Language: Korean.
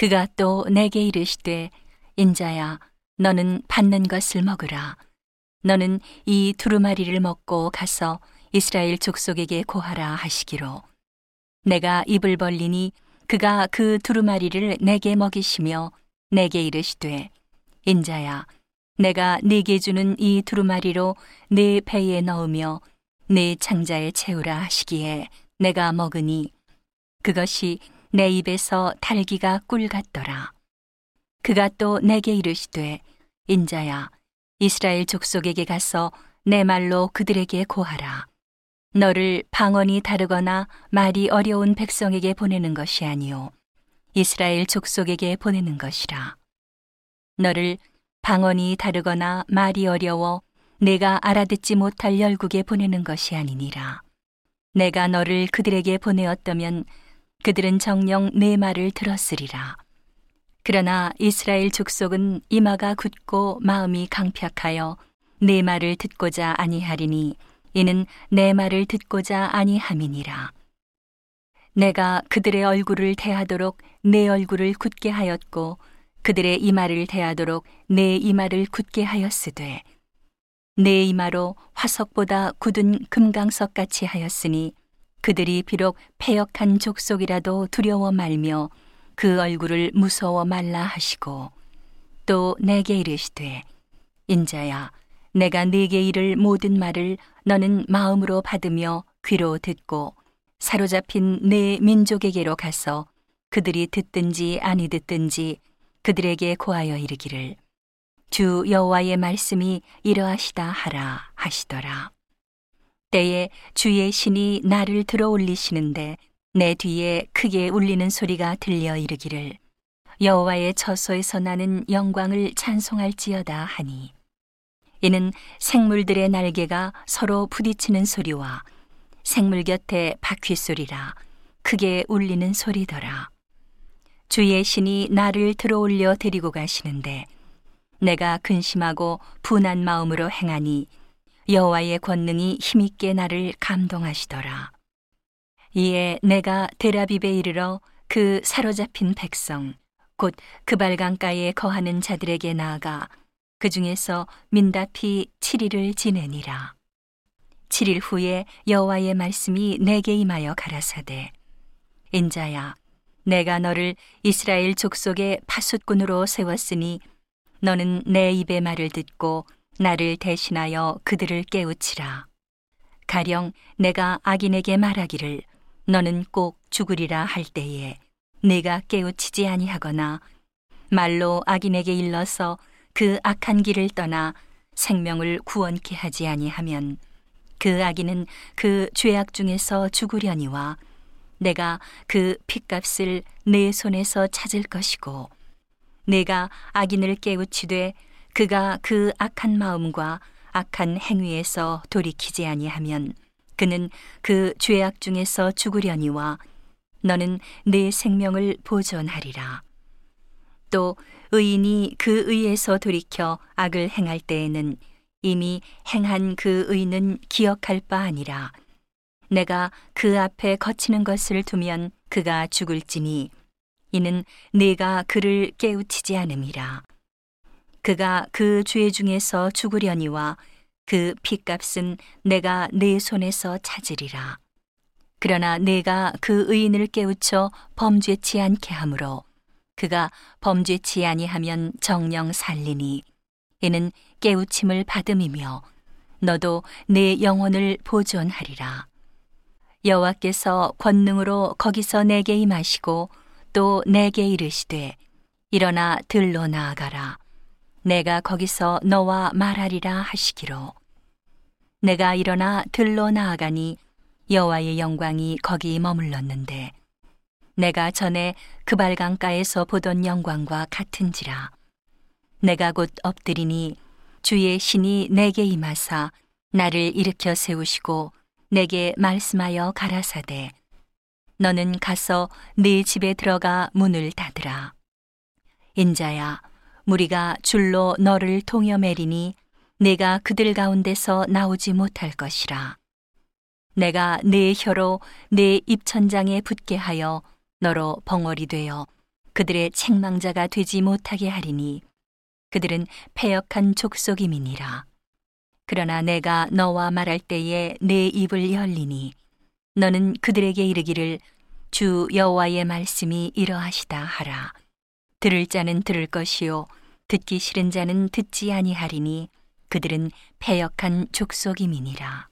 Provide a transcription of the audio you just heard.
그가 또 내게 이르시되 인자야 너는 받는 것을 먹으라. 너는 이 두루마리를 먹고 가서 이스라엘 족속에게 고하라 하시기로. 내가 입을 벌리니 그가 그 두루마리를 내게 먹이시며 내게 이르시되 인자야 내가 네게 주는 이 두루마리로 네 배에 넣으며 네 창자에 채우라 하시기에 내가 먹으니 그것이 내 입에서 달기가 꿀 같더라. 그가 또 내게 이르시되 인자야 이스라엘 족속에게 가서 내 말로 그들에게 고하라. 너를 방언이 다르거나 말이 어려운 백성에게 보내는 것이 아니요 이스라엘 족속에게 보내는 것이라. 너를 방언이 다르거나 말이 어려워 내가 알아듣지 못할 열국에 보내는 것이 아니니라. 내가 너를 그들에게 보내었다면 그들은 정령 내 말을 들었으리라. 그러나 이스라엘 족속은 이마가 굳고 마음이 강팍하여 내 말을 듣고자 아니하리니 이는 내 말을 듣고자 아니함이니라. 내가 그들의 얼굴을 대하도록 내 얼굴을 굳게 하였고 그들의 이마를 대하도록 내 이마를 굳게 하였으되 내 이마로 화석보다 굳은 금강석 같이 하였으니 그들이 비록 패역한 족속이라도 두려워 말며 그 얼굴을 무서워 말라 하시고 또 내게 이르시되 인자야 내가 네게 이를 모든 말을 너는 마음으로 받으며 귀로 듣고 사로잡힌 내 민족에게로 가서 그들이 듣든지 아니 듣든지 그들에게 고하여 이르기를 주 여호와의 말씀이 이러하시다 하라 하시더라. 때에 주의 신이 나를 들어 올리시는데 내 뒤에 크게 울리는 소리가 들려 이르기를 여호와의 처소에서 나는 영광을 찬송할지어다 하니 이는 생물들의 날개가 서로 부딪히는 소리와 생물 곁에 바퀴 소리라 크게 울리는 소리더라. 주의 신이 나를 들어 올려 데리고 가시는데 내가 근심하고 분한 마음으로 행하니 여호와의 권능이 힘있게 나를 감동하시더라. 이에 내가 데라비베 이르러 그 사로잡힌 백성 곧 그발강가에 거하는 자들에게 나아가 그 중에서 민다피 7일을 지내니라. 7일 후에 여호와의 말씀이 내게 임하여 가라사대 인자야 내가 너를 이스라엘 족속의 파숫꾼으로 세웠으니 너는 내 입의 말을 듣고 나를 대신하여 그들을 깨우치라. 가령 내가 악인에게 말하기를 너는 꼭 죽으리라 할 때에 내가 깨우치지 아니하거나 말로 악인에게 일러서 그 악한 길을 떠나 생명을 구원케 하지 아니하면 그 악인은 그 죄악 중에서 죽으려니와 내가 그 핏값을 내 손에서 찾을 것이고 내가 악인을 깨우치되 그가 그 악한 마음과 악한 행위에서 돌이키지 아니하면 그는 그 죄악 중에서 죽으려니와 너는 내 생명을 보존하리라. 또 의인이 그 의에서 돌이켜 악을 행할 때에는 이미 행한 그 의는 기억할 바 아니라 내가 그 앞에 거치는 것을 두면 그가 죽을지니 이는 내가 그를 깨우치지 않음이라. 그가 그 죄 중에서 죽으려니와 그 핏값은 내가 내 손에서 찾으리라. 그러나 내가 그 의인을 깨우쳐 범죄치 않게 하므로 그가 범죄치 아니하면 정령 살리니 이는 깨우침을 받음이며 너도 내 영혼을 보존하리라. 여호와께서 권능으로 거기서 내게 임하시고 또 내게 이르시되 일어나 들로 나아가라 내가 거기서 너와 말하리라 하시기로. 내가 일어나 들로 나아가니 여호와의 영광이 거기 머물렀는데 내가 전에 그 발강가에서 보던 영광과 같은지라. 내가 곧 엎드리니 주의 신이 내게 임하사 나를 일으켜 세우시고 내게 말씀하여 가라사대. 너는 가서 네 집에 들어가 문을 닫으라. 인자야, 무리가 줄로 너를 동여매리니 내가 그들 가운데서 나오지 못할 것이라. 내가 내 혀로 내 입천장에 붙게 하여 너로 벙어리 되어 그들의 책망자가 되지 못하게 하리니 그들은 패역한 족속임이니라. 그러나 내가 너와 말할 때에 내 입을 열리니 너는 그들에게 이르기를 주 여호와의 말씀이 이러하시다 하라. 들을 자는 들을 것이요 듣기 싫은 자는 듣지 아니하리니 그들은 패역한 족속임이니라.